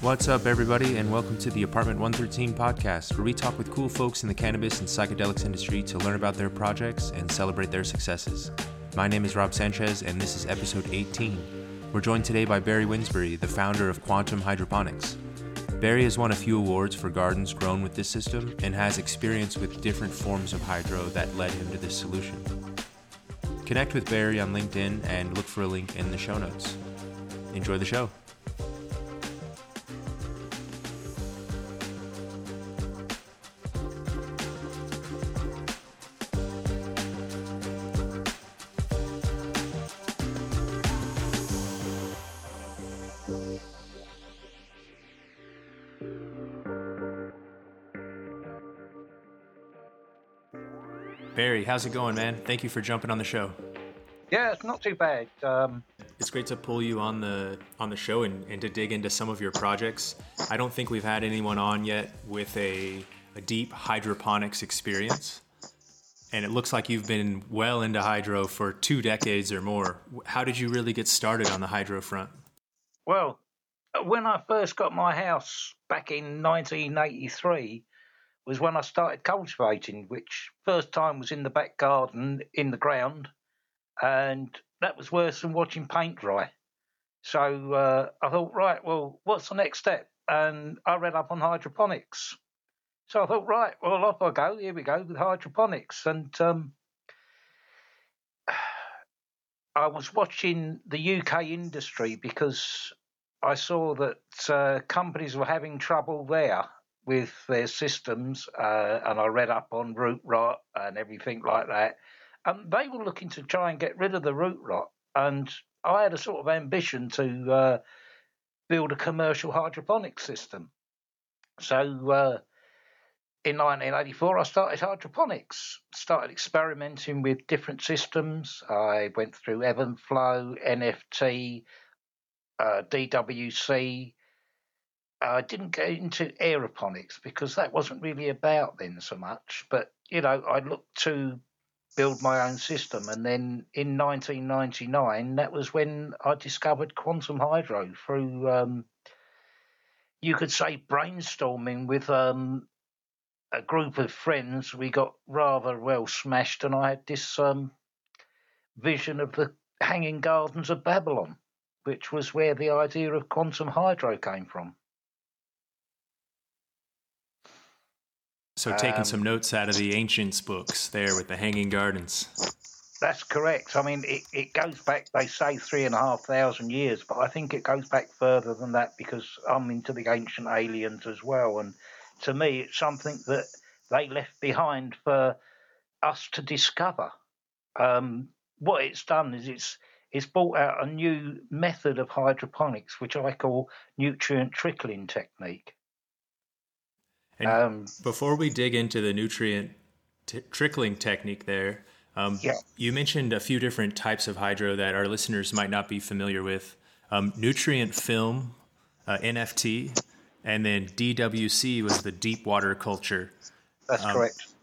What's up, everybody, and welcome to the Apartment 113 podcast, where we talk with cool folks in the cannabis and psychedelics industry to learn about their projects and celebrate their successes. My name is Rob Sanchez, and this is episode 18. We're joined today by Barry Winsbury, the founder of Quantum Hydroponics. Barry has won a few awards for gardens grown with this system and has experience with different forms of hydro that led him to this solution. Connect with Barry on LinkedIn and look for a link in the show notes. Enjoy the show. How's it going, man? Thank you for jumping on the show. Yeah, it's not too bad. Um, it's great to pull you on the on the show and, and to dig into some of your projects. I don't think we've had anyone on yet with a, a deep hydroponics experience. And it looks like you've been well into hydro for two decades or more. How did you really get started on the hydro front? Well, when I first got my house back in 1983, was when I started cultivating, which first time was in the back garden in the ground, and that was worse than watching paint dry. So uh, I thought, right, well, what's the next step? And I read up on hydroponics. So I thought, right, well, off I go. Here we go with hydroponics. And um, I was watching the UK industry because I saw that uh, companies were having trouble there with their systems, uh, and I read up on root rot and everything like that. And they were looking to try and get rid of the root rot, and I had a sort of ambition to uh, build a commercial hydroponic system. So uh, in 1984, I started hydroponics, started experimenting with different systems. I went through Flow, NFT, uh, DWC, I didn't get into aeroponics because that wasn't really about then so much. But you know, I looked to build my own system, and then in 1999, that was when I discovered quantum hydro through, um, you could say, brainstorming with um, a group of friends. We got rather well smashed, and I had this um, vision of the Hanging Gardens of Babylon, which was where the idea of quantum hydro came from. So taking um, some notes out of the ancients books there with the Hanging Gardens. That's correct. I mean, it, it goes back, they say three and a half thousand years, but I think it goes back further than that because I'm into the ancient aliens as well. And to me, it's something that they left behind for us to discover. Um, what it's done is it's it's brought out a new method of hydroponics, which I call nutrient trickling technique. Um, before we dig into the nutrient t- trickling technique there, um, yeah. you mentioned a few different types of hydro that our listeners might not be familiar with. Um, nutrient film, uh, NFT, and then DWC was the deep water culture. That's um, correct.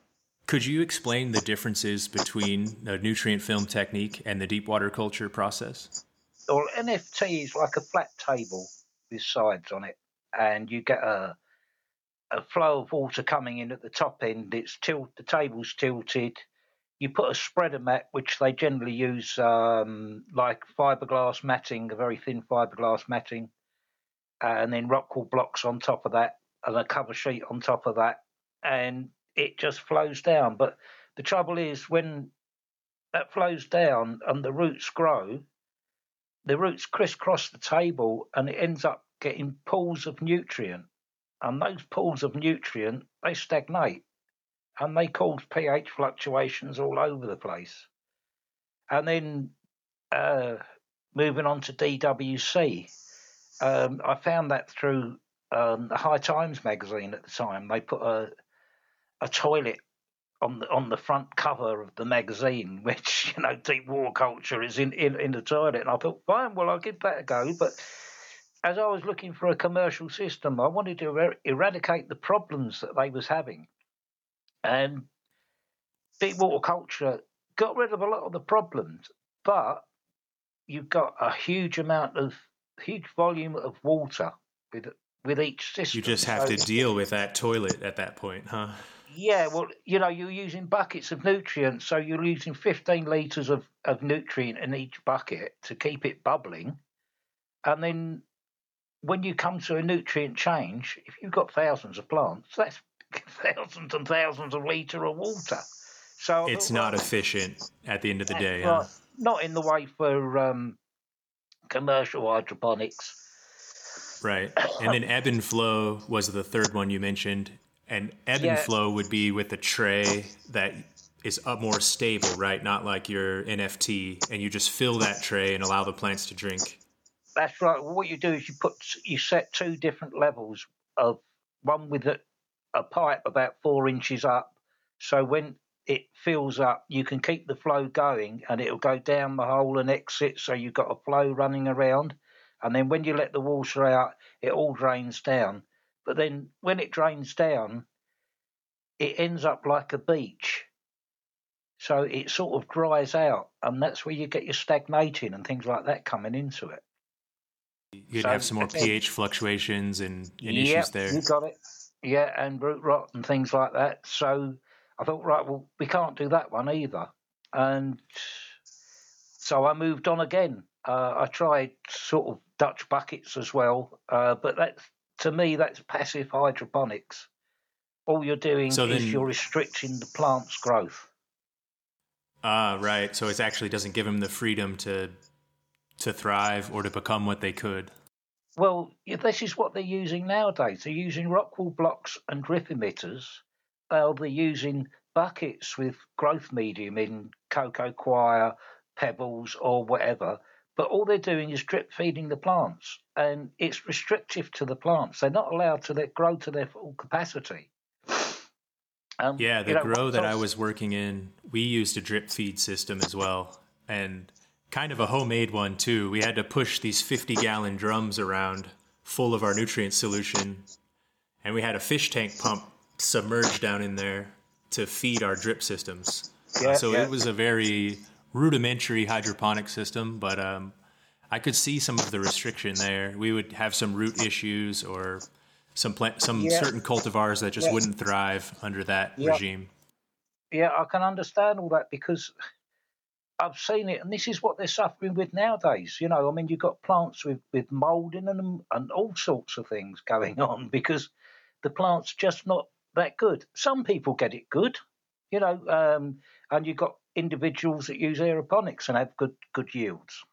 Could you explain the differences between the nutrient film technique and the deep water culture process? Well, NFT is like a flat table with sides on it, and you get a a flow of water coming in at the top end. It's tilt the table's tilted. You put a spreader mat, which they generally use um, like fiberglass matting, a very thin fiberglass matting, and then rock rockwool blocks on top of that, and a cover sheet on top of that, and it just flows down. But the trouble is when that flows down and the roots grow, the roots crisscross the table and it ends up getting pools of nutrient and those pools of nutrient they stagnate and they cause pH fluctuations all over the place. And then uh, moving on to DWC, um, I found that through um, the High Times magazine at the time. They put a a toilet on the on the front cover of the magazine, which you know deep water culture is in, in in the toilet, and I thought, fine, well I'll give that a go, but as I was looking for a commercial system, I wanted to er- eradicate the problems that they was having. And deep water culture got rid of a lot of the problems, but you've got a huge amount of huge volume of water with with each system. You just have so, to deal with that toilet at that point, huh? Yeah, well, you know, you're using buckets of nutrients, so you're using 15 litres of, of nutrient in each bucket to keep it bubbling. And then when you come to a nutrient change, if you've got thousands of plants, that's thousands and thousands of litre of water. So it's not efficient at the end of the day. Huh? Not in the way for um, commercial hydroponics. Right. And then ebb and flow was the third one you mentioned. And ebb yeah. and flow would be with a tray that is up more stable, right? Not like your NFT, and you just fill that tray and allow the plants to drink. That's right. What you do is you put you set two different levels of one with a, a pipe about four inches up. So when it fills up, you can keep the flow going, and it'll go down the hole and exit. So you've got a flow running around and then when you let the water out, it all drains down. But then when it drains down, it ends up like a beach. So it sort of dries out, and that's where you get your stagnating and things like that coming into it. You'd so, have some more pH fluctuations and, and yeah, issues there. You got it. Yeah, and root rot and things like that. So I thought, right, well, we can't do that one either. And so I moved on again. Uh, I tried sort of Dutch buckets as well, uh, but that's to me that's passive hydroponics. All you're doing so is then, you're restricting the plant's growth. Ah, right. So it actually doesn't give them the freedom to to thrive or to become what they could. Well, this is what they're using nowadays. They're using rockwool blocks and drip emitters. They'll be using buckets with growth medium in coco coir, pebbles, or whatever but all they're doing is drip feeding the plants, and it's restrictive to the plants. They're not allowed to let grow to their full capacity. Um, yeah, the you know, grow that I was working in, we used a drip feed system as well, and kind of a homemade one too. We had to push these 50 gallon drums around full of our nutrient solution, and we had a fish tank pump submerged down in there to feed our drip systems. Yeah, uh, so yeah. it was a very rudimentary hydroponic system, but um, I could see some of the restriction there. We would have some root issues or some plant, some yeah. certain cultivars that just wouldn't thrive under that regime. Yeah, I can understand all that because I've seen it, and this is what they're suffering with nowadays. You know, I mean, you've got plants with with mold in them and all sorts of things going on because the plant's just not that good. Some people get it good, you know, um, and you've got individuals that use aeroponics and have good good yields.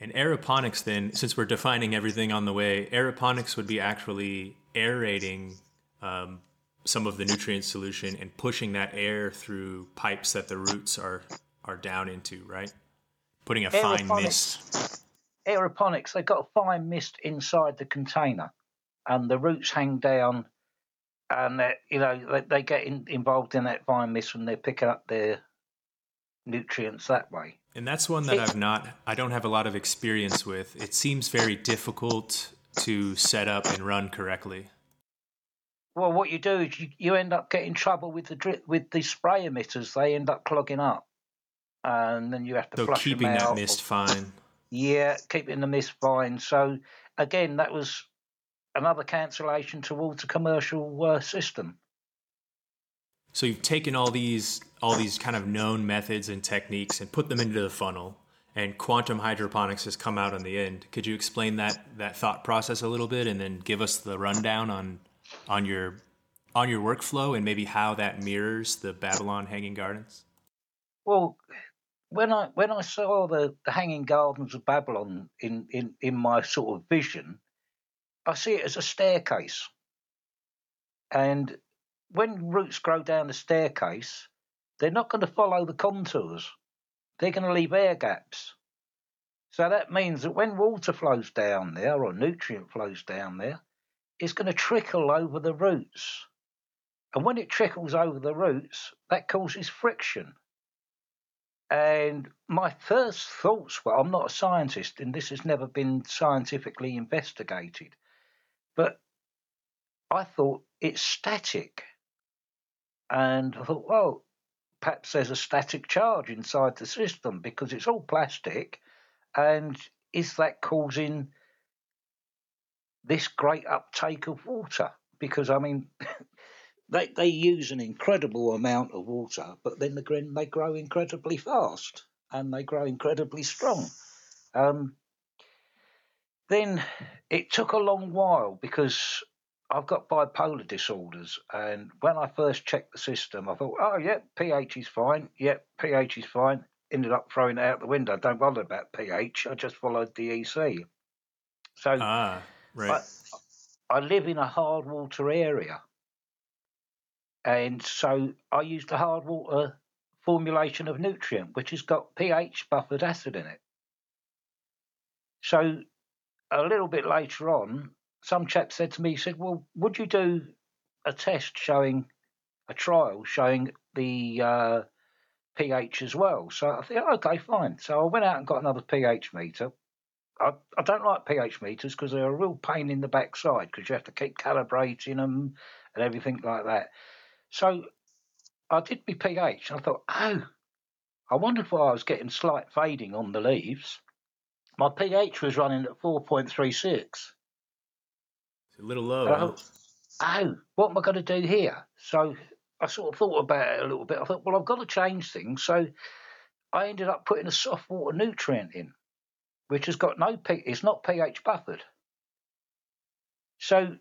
And aeroponics, then, since we're defining everything on the way, aeroponics would be actually aerating um, some of the nutrient solution and pushing that air through pipes that the roots are are down into, right? Putting a fine mist. Aeroponics, they've got a fine mist inside the container, and the roots hang down, and you know they, they get in, involved in that fine mist when they're picking up their nutrients that way. And that's one that I've not, I don't have a lot of experience with. It seems very difficult to set up and run correctly. Well, what you do is you, you end up getting trouble with the drip, with the spray emitters. They end up clogging up, and then you have to so flush keeping them that mist fine. Yeah, keeping the mist fine. So again, that was another cancellation towards a commercial uh, system. So you've taken all these all these kind of known methods and techniques and put them into the funnel and quantum hydroponics has come out on the end. Could you explain that that thought process a little bit and then give us the rundown on on your on your workflow and maybe how that mirrors the Babylon Hanging Gardens? Well, when I when I saw the, the Hanging Gardens of Babylon in, in, in my sort of vision, I see it as a staircase. And when roots grow down the staircase, they're not going to follow the contours. They're going to leave air gaps. So that means that when water flows down there or nutrient flows down there, it's going to trickle over the roots. And when it trickles over the roots, that causes friction. And my first thoughts were I'm not a scientist, and this has never been scientifically investigated, but I thought it's static. And I thought, well, perhaps there's a static charge inside the system because it's all plastic, and is that causing this great uptake of water? Because I mean, they they use an incredible amount of water, but then the they grow incredibly fast and they grow incredibly strong. Um, then it took a long while because I've got bipolar disorders, and when I first checked the system, I thought, oh yeah, pH is fine. Yep, yeah, pH is fine. Ended up throwing it out the window. Don't bother about pH. I just followed the EC. So ah, right. I, I live in a hard water area, and so I use the hard water formulation of nutrient, which has got pH buffered acid in it. So a little bit later on, some chap said to me, he said, Well, would you do a test showing a trial showing the uh, pH as well? So I thought, okay, fine. So I went out and got another pH meter. I, I don't like pH meters because they're a real pain in the backside because you have to keep calibrating them and everything like that. So I did my pH and I thought, oh, I wondered why I was getting slight fading on the leaves. My pH was running at 4.36 a little low. oh, what am I going to do here? So I sort of thought about it a little bit. I thought, well, I've got to change things. So I ended up putting a soft water nutrient in, which has got no pH. It's not pH buffered. So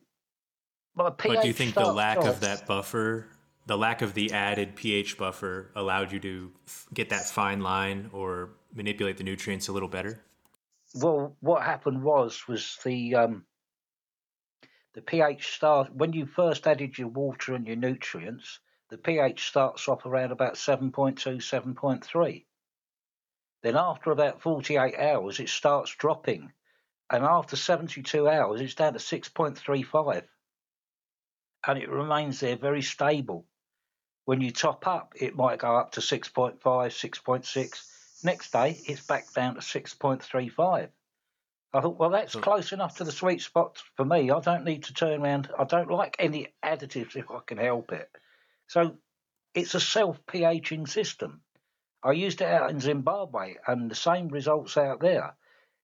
my pH. But do you think the lack off, of that buffer, the lack of the added pH buffer, allowed you to get that fine line or manipulate the nutrients a little better? Well, what happened was was the um, the pH starts when you first added your water and your nutrients. The pH starts off around about 7.2, 7.3. Then after about 48 hours, it starts dropping, and after 72 hours, it's down to 6.35, and it remains there very stable. When you top up, it might go up to 6.5, 6.6. Next day, it's back down to 6.35. I thought, well, that's close enough to the sweet spot for me. I don't need to turn around. I don't like any additives if I can help it. So it's a self pHing system. I used it out in Zimbabwe, and the same results out there.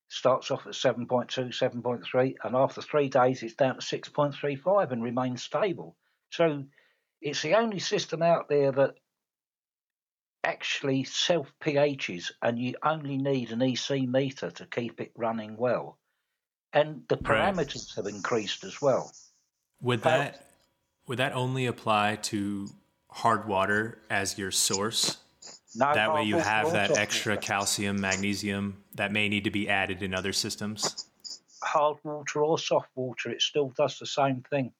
Starts off at 7.2, 7.3, and after three days, it's down to 6.35 and remains stable. So it's the only system out there that actually self pHs and you only need an EC meter to keep it running well. And the parameters right. have increased as well. Would that would that only apply to hard water as your source? No, that way you have that extra calcium, magnesium that may need to be added in other systems. Hard water or soft water, it still does the same thing.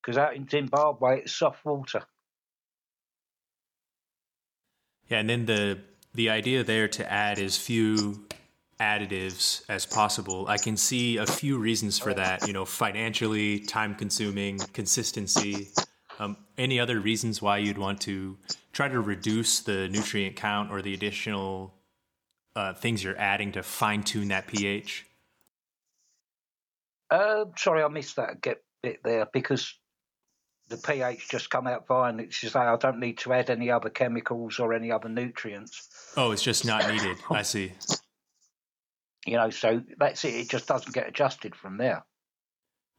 Because out in Zimbabwe, it's soft water. Yeah, and then the the idea there to add as few additives as possible. I can see a few reasons for that. You know, financially, time consuming, consistency. Um, any other reasons why you'd want to try to reduce the nutrient count or the additional uh, things you're adding to fine tune that pH? Uh, sorry, I missed that get bit there because the pH just come out fine. It's just like I don't need to add any other chemicals or any other nutrients. Oh, it's just not needed. I see. You know, so that's it. It just doesn't get adjusted from there.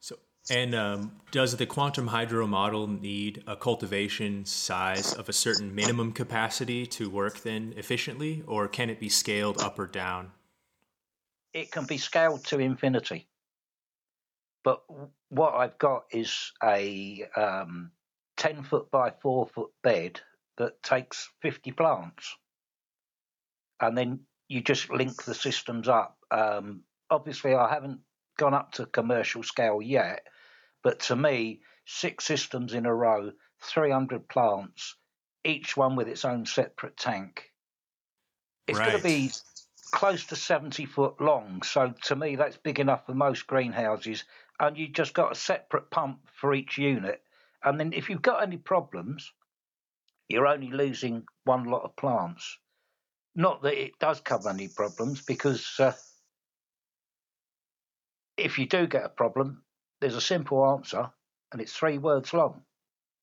So, and um, does the quantum hydro model need a cultivation size of a certain minimum capacity to work then efficiently, or can it be scaled up or down? It can be scaled to infinity. But what I've got is a um, 10 foot by 4 foot bed that takes 50 plants. And then you just link the systems up. Um, obviously, I haven't gone up to commercial scale yet, but to me, six systems in a row, 300 plants, each one with its own separate tank. It's right. going to be close to 70 foot long. So to me, that's big enough for most greenhouses and you just got a separate pump for each unit. And then if you've got any problems, you're only losing one lot of plants. Not that it does cover any problems, because uh, if you do get a problem, there's a simple answer, and it's three words long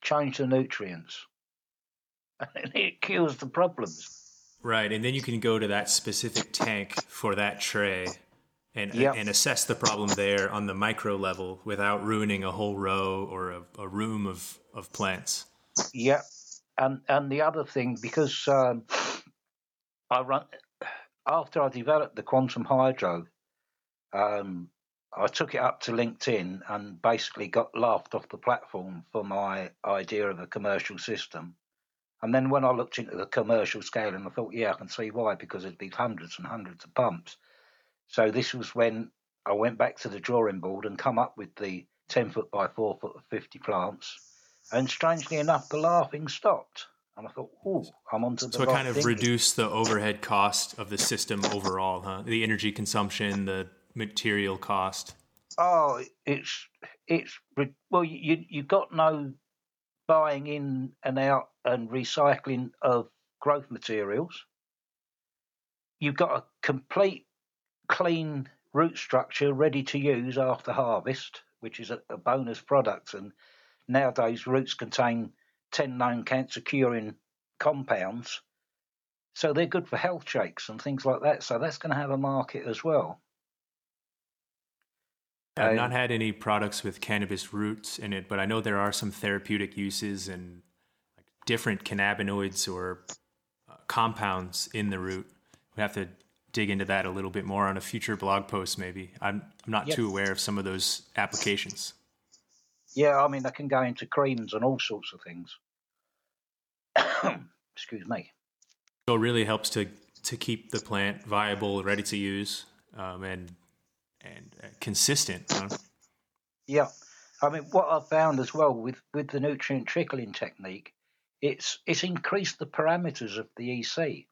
change the nutrients. and it cures the problems. Right, and then you can go to that specific tank for that tray and Yep. and assess the problem there on the micro level without ruining a whole row or a, a room of, of plants. Yeah, and and the other thing because um, I run after I developed the quantum hydro, um, I took it up to LinkedIn and basically got laughed off the platform for my idea of a commercial system. And then when I looked into the commercial scale, and I thought, yeah, I can see why because it'd be hundreds and hundreds of pumps. So this was when I went back to the drawing board and come up with the 10 foot by 4 foot of 50 plants. And strangely enough, the laughing stopped. And I thought, oh, I'm onto the So it right kind of thing. reduced the overhead cost of the system overall, huh? The energy consumption, the material cost. Oh, it's it's well, you you got no buying in and out and recycling of growth materials. You've got a complete clean root structure ready to use after harvest, which is a, a bonus product. And nowadays, roots contain ten known cancer curing compounds, so they're good for health shakes and things like that. So that's going to have a market as well. I've Um, not had any products with cannabis roots in it, but I know there are some therapeutic uses and like different cannabinoids or uh, compounds in the root. We have to dig into that a little bit more on a future blog post, maybe. I'm, I'm not Yep. too aware of some of those applications. Yeah, I mean, they can go into creams and all sorts of things. Excuse me. So it really helps to to keep the plant viable, ready to use, um, and and uh, consistent. Huh? Yeah, I mean, what I've found as well with with the nutrient trickling technique, it's it's increased the parameters of the EC.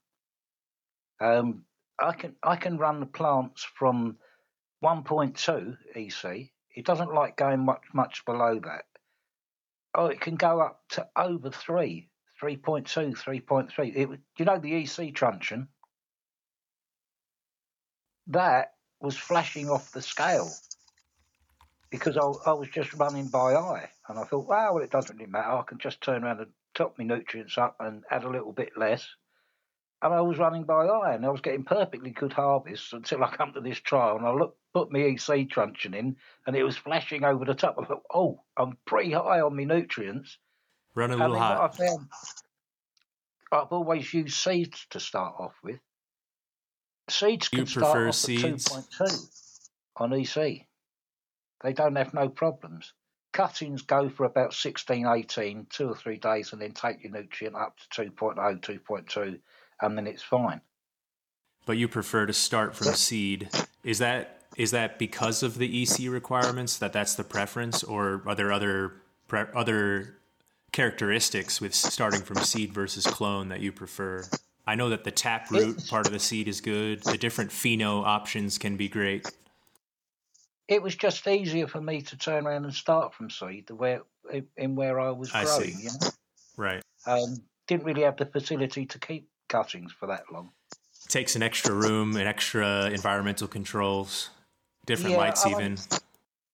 Um, I can I can run the plants from 1.2 EC. It doesn't like going much much below that. Oh, it can go up to over three, 3.2, 3.3. It, you know the EC truncheon? That was flashing off the scale because I, I was just running by eye, and I thought, wow, well, it doesn't really matter. I can just turn around and top my nutrients up and add a little bit less. And I was running by eye, and I was getting perfectly good harvests until I come to this trial, and I look, put my EC truncheon in, and it was flashing over the top. I thought, oh, I'm pretty high on my nutrients. Run a little hot. I found, I've always used seeds to start off with. Seeds You can start off seeds? at 2.2 on EC. They don't have no problems. Cuttings go for about 16, 18, two or three days, and then take your nutrient up to 2.0, 2.2, and then it's fine. But you prefer to start from seed. Is that is that because of the EC requirements that that's the preference, or are there other pre- other characteristics with starting from seed versus clone that you prefer? I know that the tap root part of the seed is good. The different pheno options can be great. It was just easier for me to turn around and start from seed, the where in where I was I growing. see. You know, Right. um, didn't really have the facility to keep cuttings for that long. Takes an extra room and extra environmental controls, different Yeah, lights I even.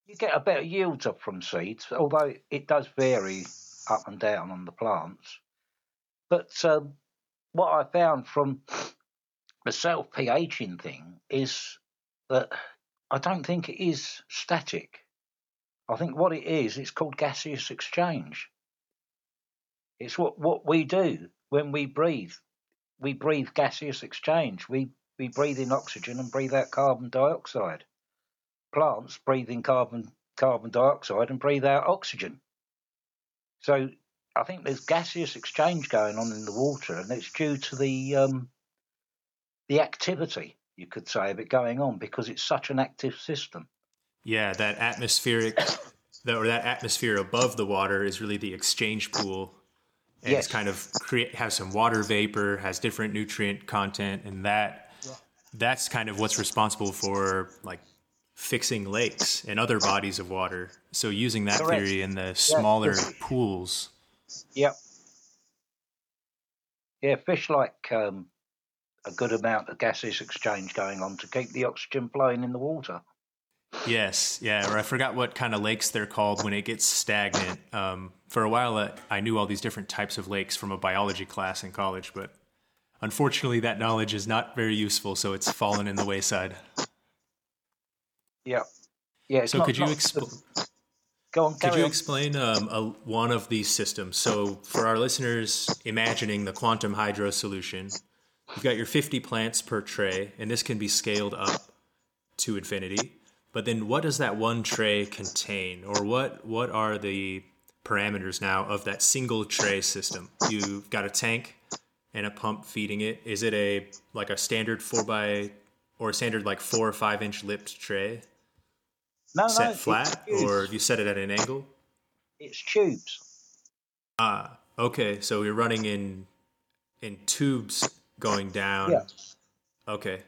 you get a better yield up from seeds, although it does vary up and down on the plants. But um, what I found from the self pHing thing is that I don't think it is static. I think what it is, it's called gaseous exchange. It's what, what we do when we breathe. We breathe gaseous exchange. We, we breathe in oxygen and breathe out carbon dioxide plants breathe in carbon carbon dioxide and breathe out oxygen. So I think there's gaseous exchange going on in the water, and it's due to the um, the activity, you could say, of it going on because it's such an active system. Yeah, that atmospheric, the, or that atmosphere above the water is really the exchange pool, and it's kind of create has some water vapor, has different nutrient content, and that that's kind of what's responsible for like fixing lakes and other bodies of water. So using that Correct. theory in the smaller it's- pools, Yep. Yeah, fish like um, a good amount of gaseous exchange going on to keep the oxygen flowing in the water. Yes, yeah, or I forgot what kind of lakes they're called when it gets stagnant. Um, for a while, uh, I knew all these different types of lakes from a biology class in college, but unfortunately, that knowledge is not very useful, so it's fallen in the wayside. Yeah, yeah. So, not, could you explain? Go on. Could you on. explain um, a, one of these systems? So, for our listeners, imagining the quantum hydro solution, you've got your 50 plants per tray, and this can be scaled up to infinity. But then, what does that one tray contain, or what what are the parameters now of that single tray system? You've got a tank and a pump feeding it. Is it a like a standard four by or a standard like four or five inch lipped tray? no, set no, flat, or you set it at an angle? it's tubes. Ah, okay. So you're running in in tubes going down. Yeah. Okay.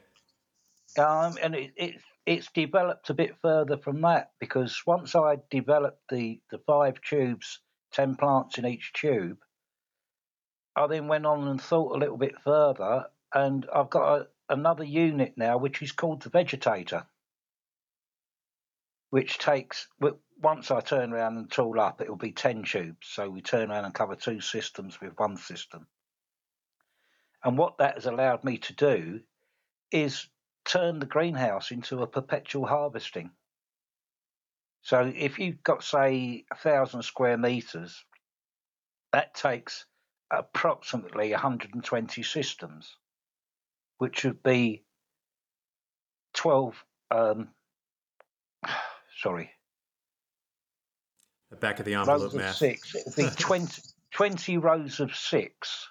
Um, and it, it it's developed a bit further from that because once I developed the the five tubes, ten plants in each tube, I then went on and thought a little bit further, and I've got a, another unit now which is called the vegetator, which takes once I turn around and tool up, it will be ten tubes. So we turn around and cover two systems with one system. And what that has allowed me to do is turn the greenhouse into a perpetual harvesting. So if you've got, say, a thousand square meters, that takes approximately 120 systems, which would be 12, um, sorry, The back of the envelope math. six. It would be 20, 20 rows of six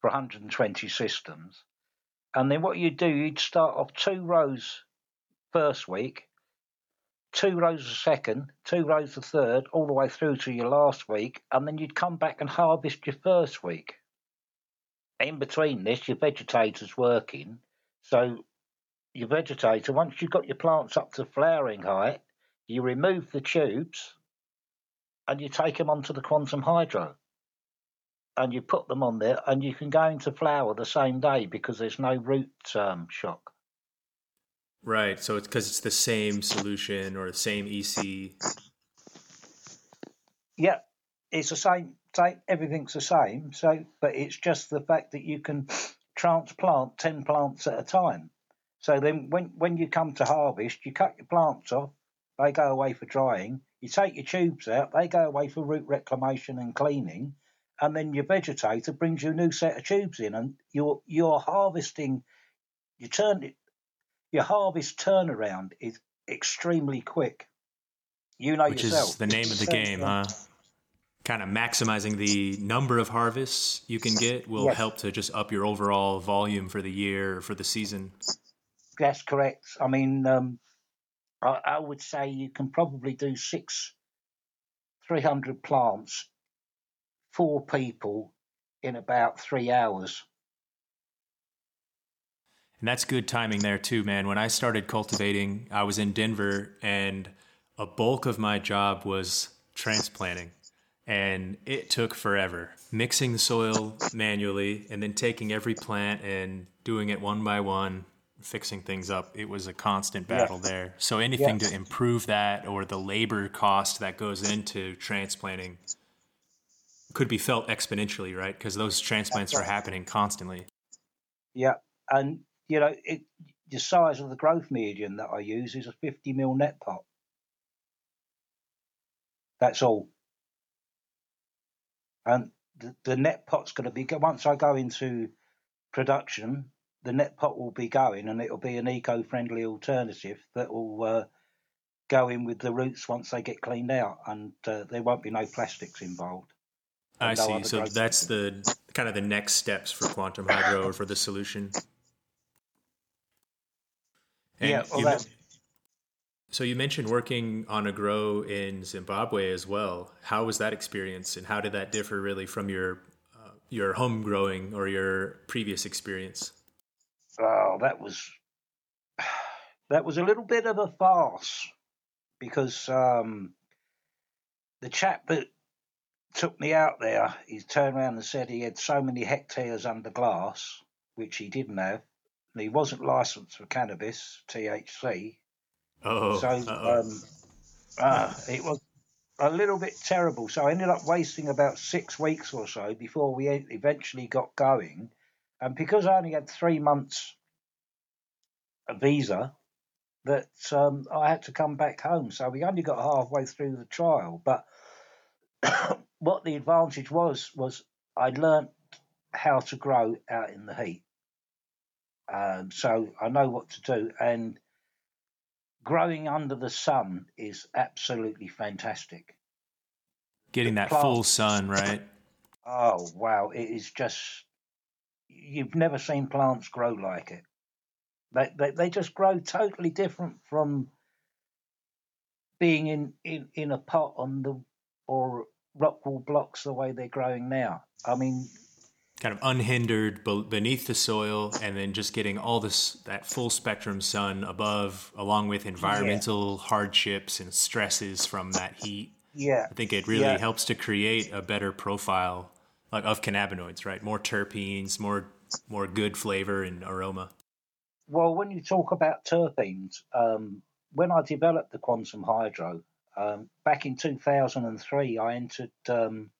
for 120 systems. And then what you'd do, you'd start off two rows first week, two rows the second, two rows the third, all the way through to your last week, and then you'd come back and harvest your first week. In between this, your vegetator's working. So your vegetator, once you've got your plants up to flowering height, you remove the tubes and you take them onto the quantum hydro and you put them on there and you can go into flower the same day because there's no root um, shock. Right. So it's because it's the same solution or the same EC. Yeah, it's the same, same. Everything's the same. So, but it's just the fact that you can transplant ten plants at a time. So then, when when you come to harvest, you cut your plants off. They go away for drying. You take your tubes out. They go away for root reclamation and cleaning. And then your vegetator brings you a new set of tubes in, and you're you're harvesting. You turn it. Your harvest turnaround is extremely quick. You know which yourself. is the name of the game, huh? Kind of maximizing the number of harvests you can get will Yes. help to just up your overall volume for the year or for the season. That's correct. I mean, um, I, I would say you can probably do six, 300 plants, four people in about three hours. And that's good timing there too, man. When I started cultivating, I was in Denver and a bulk of my job was transplanting. And it took forever. Mixing the soil manually and then taking every plant and doing it one by one, fixing things up. It was a constant battle there. So anything Yeah. to improve that or the labor cost that goes into transplanting could be felt exponentially, right? Because those transplants are right. happening constantly. Yeah. And, you know, it, the size of the growth medium that I use is a 50 mil net pot. That's all. And the, the net pot's going to be, once I go into production, the net pot will be going and it'll be an eco friendly alternative that will uh, go in with the roots once they get cleaned out and uh, there won't be no plastics involved. I see. So growth that's the kind of the next steps for quantum hydro or for the solution. And Yeah, well, you that- so you mentioned working on a grow in Zimbabwe as well. How was that experience, and how did that differ really from your uh, your home growing or your previous experience? Oh, that was that was a little bit of a farce because um, the chap that took me out there, he turned around and said he had so many hectares under glass, which he didn't have. And he wasn't licensed for cannabis, THC. Oh, so um, uh, it was a little bit terrible. So I ended up wasting about six weeks or so before we eventually got going. And because I only had three months a visa, that um, I had to come back home. So we only got halfway through the trial. But what the advantage was was I learnt how to grow out in the heat. Um, so I know what to do, and growing under the sun is absolutely fantastic. Getting that full sun, right? Oh wow! It is just you've never seen plants grow like it. They, they, they just grow totally different from being in, in, in a pot on the or rockwool blocks the way they're growing now. I mean, kind of unhindered beneath the soil, and then just getting all this that full spectrum sun above, along with environmental yeah. hardships and stresses from that heat. Yeah, I think it really yeah. helps to create a better profile like of cannabinoids, right? More terpenes, more more good flavor and aroma. Well, when you talk about terpenes, um, when I developed the Quantum Hydro um, back in 2003, I entered um,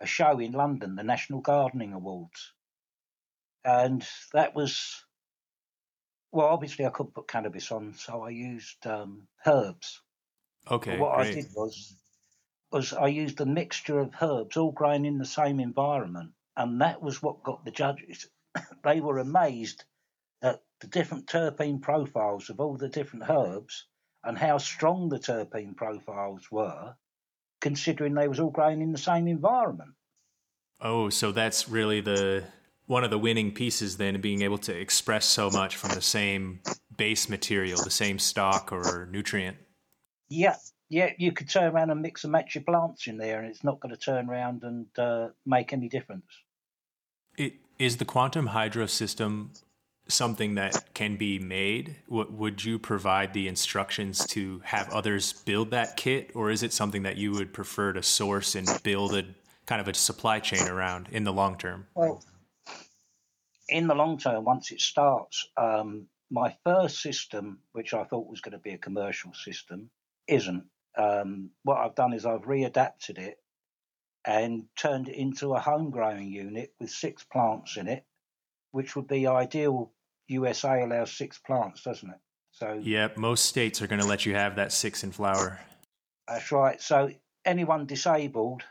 a show in London, the National Gardening Awards, and that was well. Obviously, I couldn't put cannabis on, so I used um, herbs. Okay. But what great. I did was was I used a mixture of herbs, all grown in the same environment, and that was what got the judges. they were amazed at the different terpene profiles of all the different herbs and how strong the terpene profiles were, considering they was all grown in the same environment. Oh, so that's really the one of the winning pieces then being able to express so much from the same base material, the same stock or nutrient. Yeah, yeah, you could turn around and mix and match your plants in there, and it's not going to turn around and uh, make any difference. It, is the quantum hydro system something that can be made? would you provide the instructions to have others build that kit, or is it something that you would prefer to source and build a kind of a supply chain around in the long term? Well, in the long term, once it starts, um, my first system, which I thought was going to be a commercial system, isn't. Um, what I've done is I've readapted it and turned it into a home growing unit with six plants in it which would be ideal. USA allows six plants, doesn't it? So yeah, most states are going to let you have that six in flower. That's right. So anyone disabled,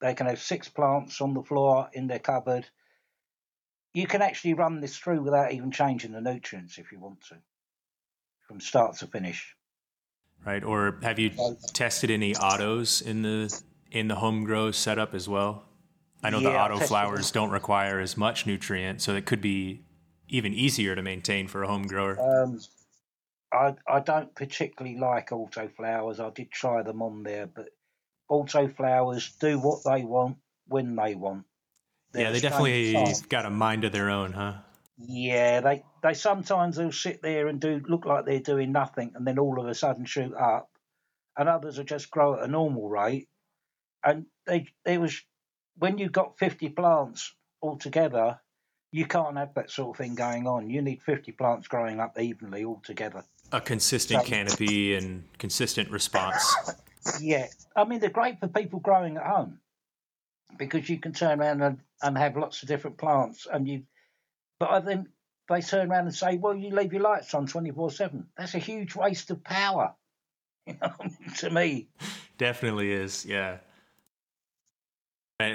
they can have six plants on the floor in their cupboard. You can actually run this through without even changing the nutrients if you want to, from start to finish. Right. Or have you tested any autos in the in the home grow setup as well? I know yeah, the auto flowers don't require as much nutrient, so it could be even easier to maintain for a home grower. Um, I I don't particularly like auto flowers. I did try them on there, but auto flowers do what they want when they want. They're yeah, they definitely got a mind of their own, huh? Yeah, they they sometimes they'll sit there and do look like they're doing nothing, and then all of a sudden shoot up, and others will just grow at a normal rate. And they it was when you've got 50 plants altogether, you can't have that sort of thing going on. You need 50 plants growing up evenly altogether. A consistent so, canopy and consistent response. Yeah. I mean, they're great for people growing at home because you can turn around and, and have lots of different plants. And you, But I think they turn around and say, well, you leave your lights on 24 7. That's a huge waste of power. You know, to me. Definitely is, yeah.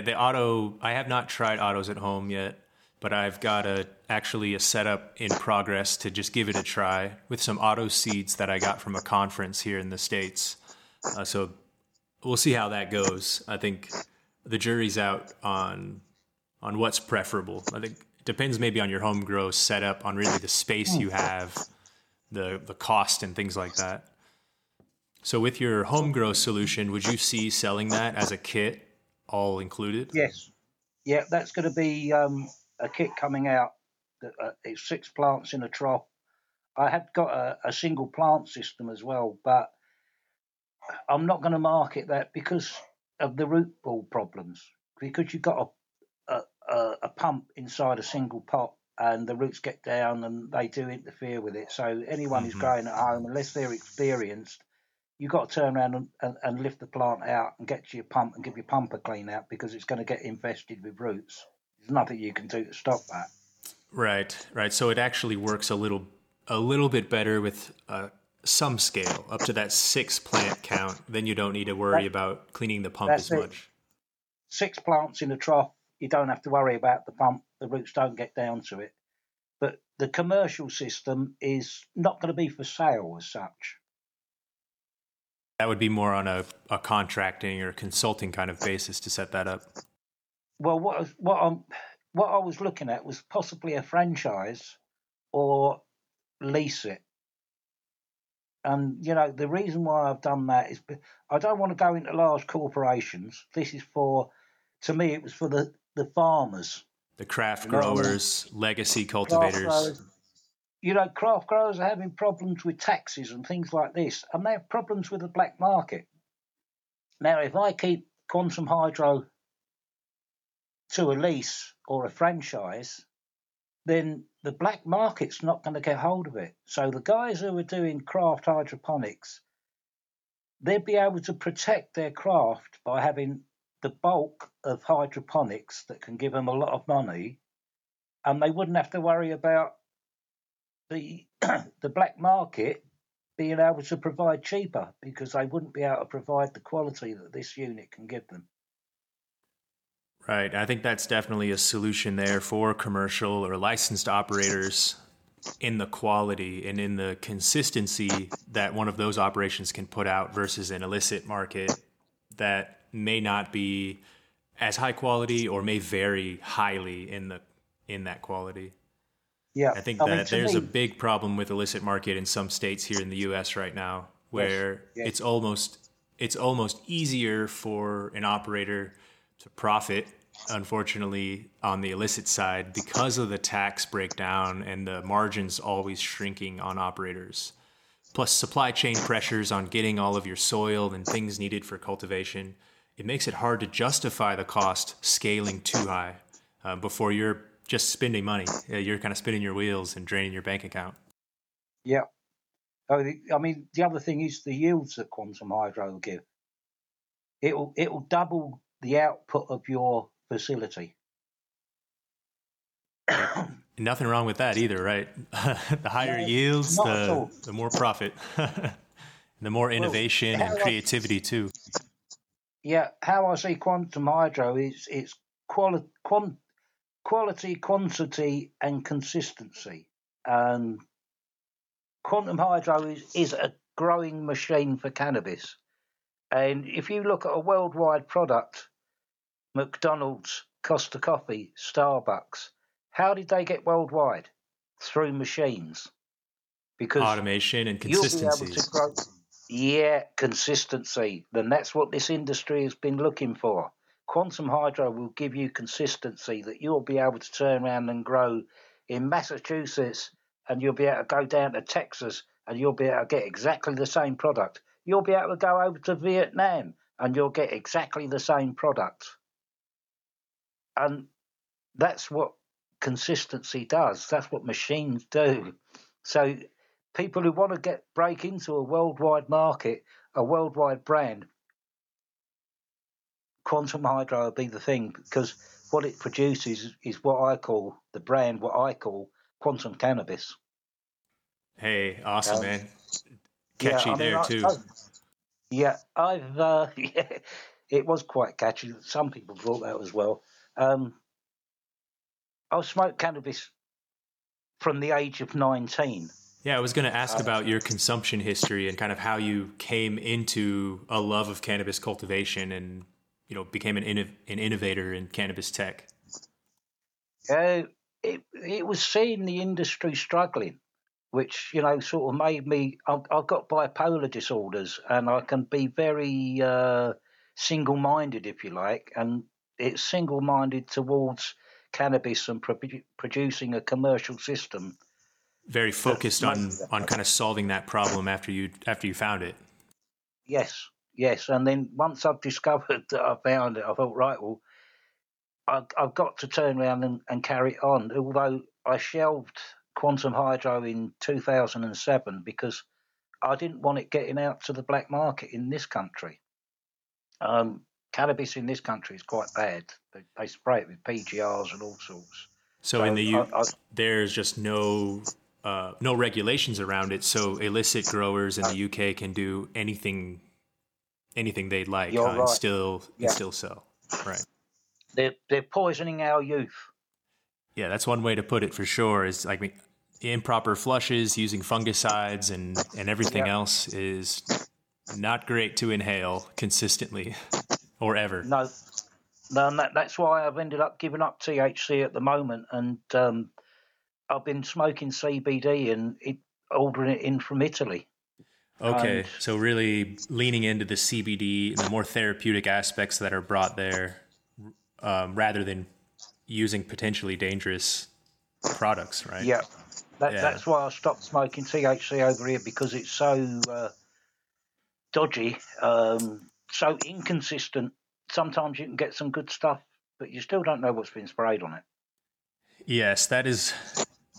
The auto, I have not tried autos at home yet, but I've got a actually a setup in progress to just give it a try with some auto seeds that I got from a conference here in the states. Uh, so we'll see how that goes. I think the jury's out on on what's preferable. I think it depends maybe on your home grow setup, on really the space you have, the the cost and things like that. So with your home grow solution, would you see selling that as a kit all included? Yes. Yeah, that's going to be um, a kit coming out. Uh, it's six plants in a trough. I had got a, a single plant system as well, but I'm not going to market that because of the root ball problems. Because you've got a, a, a pump inside a single pot, and the roots get down and they do interfere with it. So anyone mm-hmm. who's growing at home, unless they're experienced, you've got to turn around and, and, and, lift the plant out and get to your pump and give your pump a clean out because it's going to get infested with roots. There's nothing you can do to stop that. Right, right. So it actually works a little a little bit better with uh, some scale up to that six plant count. Then you don't need to worry that, about cleaning the pump as much. Six plants in a trough, you don't have to worry about the pump. The roots don't get down to it. But the commercial system is not going to be for sale as such. That would be more on a, a contracting or consulting kind of basis to set that up. Well, what what I'm what I was looking at was possibly a franchise or lease it. And you know the reason why I've done that is I don't want to go into large corporations. This is for, to me, it was for the the farmers, the craft growers, legacy cultivators you know, craft growers are having problems with taxes and things like this, and they have problems with the black market. Now, if I keep Quantum Hydro to a lease or a franchise, then the black market's not going to get hold of it. So the guys who are doing craft hydroponics, they'd be able to protect their craft by having the bulk of hydroponics that can give them a lot of money, and they wouldn't have to worry about the the black market being able to provide cheaper because they wouldn't be able to provide the quality that this unit can give them. Right. I think that's definitely a solution there for commercial or licensed operators in the quality and in the consistency that one of those operations can put out versus an illicit market that may not be as high quality or may vary highly in the in that quality. Yeah, I think that I mean, there's me, a big problem with illicit market in some states here in the U.S. right now, where yes, yes. it's almost it's almost easier for an operator to profit, unfortunately, on the illicit side because of the tax breakdown and the margins always shrinking on operators. Plus, supply chain pressures on getting all of your soil and things needed for cultivation. It makes it hard to justify the cost scaling too high uh, before you're just spending money. You're kind of spinning your wheels and draining your bank account. Yeah. Oh, I mean, the other thing is the yields that quantum hydro will give. It will it will double the output of your facility. Nothing wrong with that either, right? the higher no, yields, the the more profit, the more innovation well, and creativity I, too. Yeah, how I see quantum hydro is it's quali- quant- quality, quantity, and consistency. And quantum hydro is, is a growing machine for cannabis. And if you look at a worldwide product, McDonald's, Costa Coffee, Starbucks, how did they get worldwide? Through machines. Because automation and consistency. Yeah, consistency. Then that's what this industry has been looking for. Quantum Hydro will give you consistency that you'll be able to turn around and grow in Massachusetts and you'll be able to go down to Texas and you'll be able to get exactly the same product. You'll be able to go over to Vietnam and you'll get exactly the same product. And that's what consistency does. That's what machines do. So people who want to get break into a worldwide market, a worldwide brand, quantum hydro will be the thing because what it produces is what I call the brand, what I call quantum cannabis. Hey, awesome, um, man! Catchy yeah, I mean, there I, too. I, yeah, I've uh, yeah, it was quite catchy. Some people thought that as well. Um, I smoked cannabis from the age of nineteen. Yeah, I was going to ask uh, about your consumption history and kind of how you came into a love of cannabis cultivation and you know became an innov- an innovator in cannabis tech? Uh, it it was seeing the industry struggling, which you know sort of made me. I've, I've got bipolar disorders, and I can be very uh, single minded, if you like, and it's single minded towards cannabis and pro- producing a commercial system. Very focused on on kind of solving that problem after you after you found it. Yes, yes. And then once I've discovered that I found it, I thought, right, well, I, have got to turn around and, and, carry it on. Although I shelved Quantum Hydro in 2007 because I didn't want it getting out to the black market in this country. Um, cannabis in this country is quite bad. They, they, spray it with PGRs and all sorts. So, so in the U, I, I, there's just no uh, no regulations around it, so illicit growers in the UK can do anything anything they'd like uh, right. and still yeah. and still sell. Right. They're they're poisoning our youth. Yeah, that's one way to put it for sure. Is like improper flushes, using fungicides, and and everything yeah. else is not great to inhale consistently or ever. No, no, that, that's why I've ended up giving up THC at the moment, and um, I've been smoking CBD and it, ordering it in from Italy. Okay, and, so really leaning into the CBD and the more therapeutic aspects that are brought there, um, rather than using potentially dangerous products, right? Yeah. That, yeah. that's why I stopped smoking THC over here because it's so uh, dodgy, um, so inconsistent. Sometimes you can get some good stuff, but you still don't know what's been sprayed on it. Yes, that is.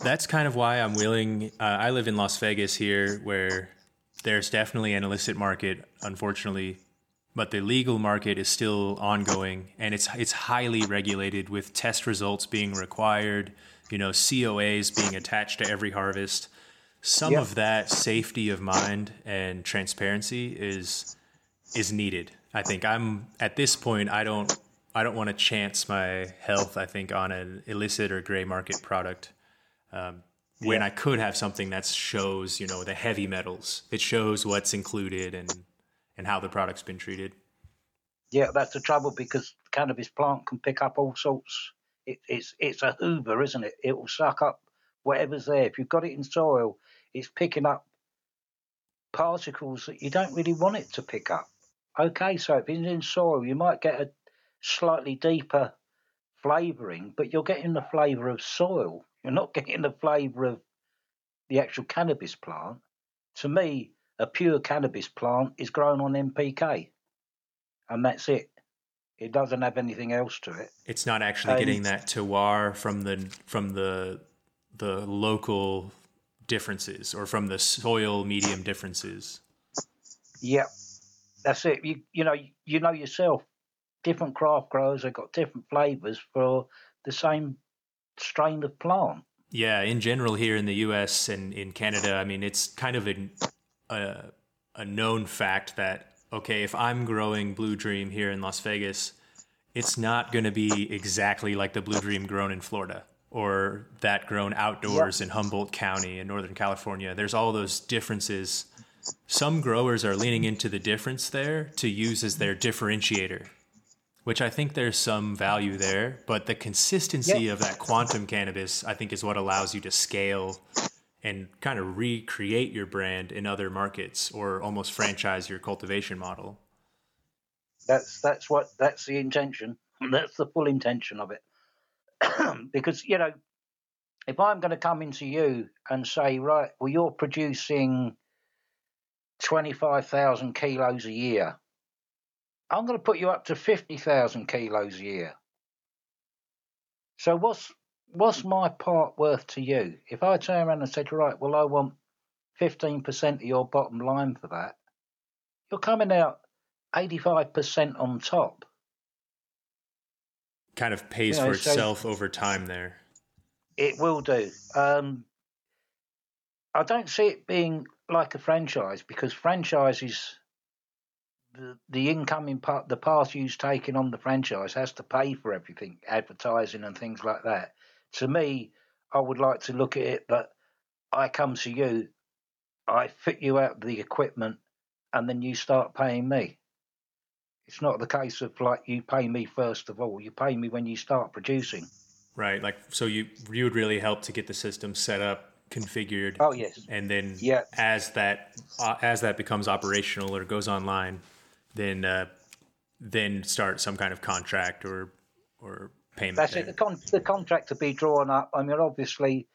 That's kind of why I'm willing. Uh, I live in Las Vegas here, where there's definitely an illicit market, unfortunately, but the legal market is still ongoing, and it's it's highly regulated with test results being required. You know, COAs being attached to every harvest. Some yep. of that safety of mind and transparency is is needed. I think I'm at this point. I don't I don't want to chance my health. I think on an illicit or gray market product. Um, when yeah. I could have something that shows, you know, the heavy metals. It shows what's included and and how the product's been treated. Yeah, that's the trouble because the cannabis plant can pick up all sorts. It, it's it's a Hoover, isn't it? It will suck up whatever's there. If you've got it in soil, it's picking up particles that you don't really want it to pick up. Okay, so if it's in soil, you might get a slightly deeper flavouring, but you're getting the flavour of soil. You're not getting the flavour of the actual cannabis plant. To me, a pure cannabis plant is grown on NPK, and that's it. It doesn't have anything else to it. It's not actually and, getting that terroir from the from the the local differences or from the soil medium differences. Yeah, that's it. You you know you know yourself. Different craft growers have got different flavors for the same strain of plant. Yeah, in general, here in the U.S. and in Canada, I mean, it's kind of a, a, a known fact that okay, if I'm growing Blue Dream here in Las Vegas, it's not going to be exactly like the Blue Dream grown in Florida or that grown outdoors yep. in Humboldt County in Northern California. There's all those differences. Some growers are leaning into the difference there to use as their differentiator which I think there's some value there. But the consistency yep. of that quantum cannabis, I think, is what allows you to scale and kind of recreate your brand in other markets or almost franchise your cultivation model. That's that's what that's the intention. That's the full intention of it. because you know, if I'm going to come into you and say, right, well, you're producing twenty five thousand kilos a year I'm going to put you up to 50,000 kilos a year. So what's what's my part worth to you? If I turn around and said, right, well, I want 15% of your bottom line for that, you're coming out 85% on top. Kind of pays you know, for so itself over time there. It will do. Um, I don't see it being like a franchise because franchises the, the incoming part, the party taking on the franchise has to pay for everything, advertising and things like that. To me, I would like to look at it that I come to you, I fit you out the equipment, and then you start paying me. It's not the case of like you pay me first of all. You pay me when you start producing. Right. Like so, you you would really help to get the system set up, configured. Oh yes. And then yeah. as that uh, as that becomes operational or goes online, then uh, then start some kind of contract or or payment. That's there. it. The, con- the contract to be drawn up. I mean, obviously,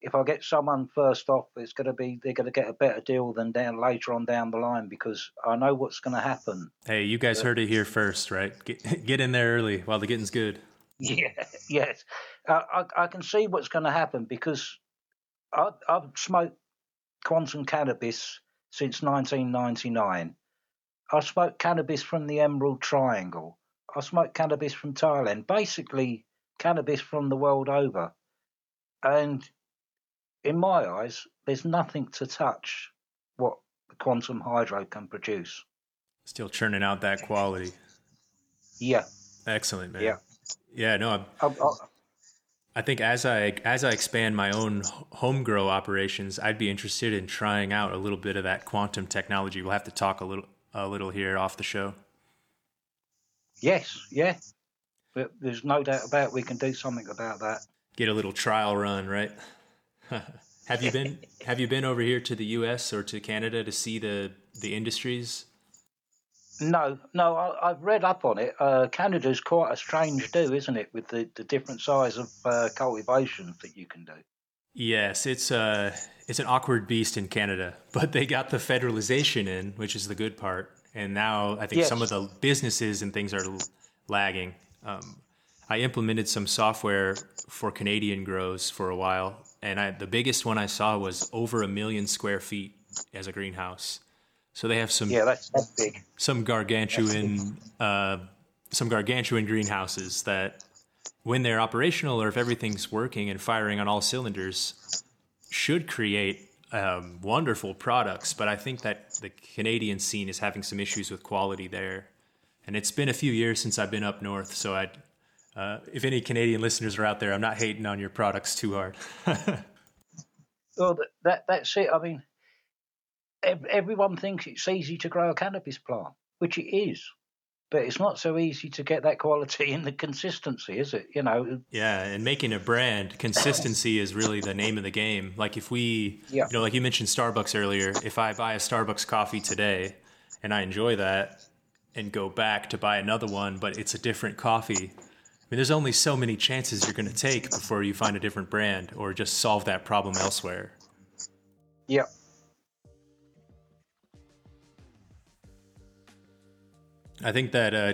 if I get someone first off, it's going to be they're going to get a better deal than down later on down the line because I know what's going to happen. Hey, you guys heard it here first, right? Get, get in there early while the getting's good. Yeah, yes. Uh, I, I can see what's going to happen because I, I've smoked quantum cannabis since 1999. I smoked cannabis from the Emerald Triangle. I smoked cannabis from Thailand. Basically, cannabis from the world over. And in my eyes, there's nothing to touch what the quantum hydro can produce. Still churning out that quality. Yeah. Excellent, man. Yeah. Yeah, no, I'm, I, I, I think as I as I expand my own home grow operations, I'd be interested in trying out a little bit of that quantum technology. We'll have to talk a little a little here off the show. Yes, yeah. But there's no doubt about we can do something about that. Get a little trial run, right? have you been have you been over here to the US or to Canada to see the the industries no, no, I, have read up on it. Uh, Canada's quite a strange do, isn't it, with the, the different size of uh, cultivations that you can do. Yes, it's uh, it's an awkward beast in Canada, but they got the federalization in, which is the good part. And now I think yes. some of the businesses and things are lagging. Um, I implemented some software for Canadian grows for a while, and I, the biggest one I saw was over a million square feet as a greenhouse. So they have some yeah, that's, that's big. Some gargantuan, uh, some gargantuan greenhouses that, when they're operational or if everything's working and firing on all cylinders, should create um, wonderful products. But I think that the Canadian scene is having some issues with quality there, and it's been a few years since I've been up north. So I, uh, if any Canadian listeners are out there, I'm not hating on your products too hard. well, that that's it. I mean everyone thinks it's easy to grow a cannabis plant, which it is. But it's not so easy to get that quality and the consistency, is it? You know. Yeah, and making a brand, consistency is really the name of the game. Like if we, yeah. you know, like you mentioned Starbucks earlier. If I buy a Starbucks coffee today, and I enjoy that, and go back to buy another one, but it's a different coffee. I mean, there's only so many chances you're going to take before you find a different brand or just solve that problem elsewhere. Yeah. I think that uh,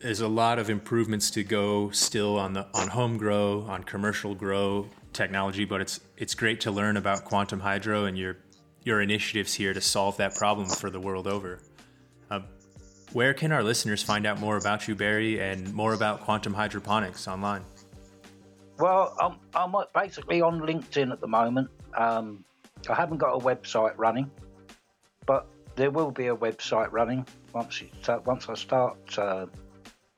there's a lot of improvements to go still on the on home grow, on commercial grow technology, but it's it's great to learn about quantum hydro and your your initiatives here to solve that problem for the world over. Uh, where can our listeners find out more about you, Barry, and more about quantum hydroponics online? Well, I'm, I'm basically on LinkedIn at the moment. Um, I haven't got a website running, but there will be a website running once it, uh, once I start uh,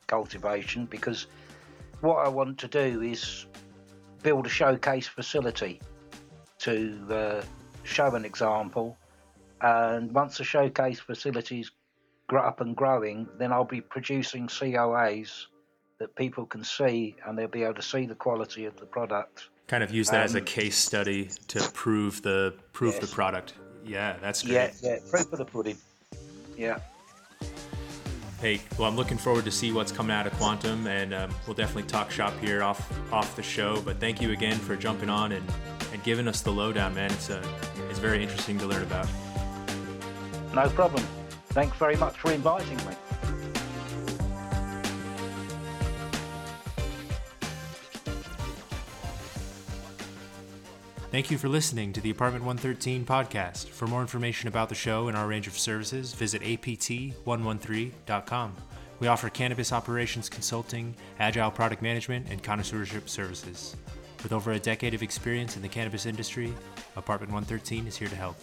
cultivation because what I want to do is build a showcase facility to uh, show an example. And once the showcase facility is up and growing, then I'll be producing COAs that people can see and they'll be able to see the quality of the product. Kind of use that um, as a case study to prove the prove yes. the product. Yeah, that's great. Yeah, yeah, proof of the pudding. Yeah. Hey, well, I'm looking forward to see what's coming out of Quantum, and um, we'll definitely talk shop here off off the show. But thank you again for jumping on and, and giving us the lowdown, man. It's uh, it's very interesting to learn about. No problem. Thanks very much for inviting me. Thank you for listening to the Apartment 113 podcast. For more information about the show and our range of services, visit apt113.com. We offer cannabis operations consulting, agile product management, and connoisseurship services. With over a decade of experience in the cannabis industry, Apartment 113 is here to help.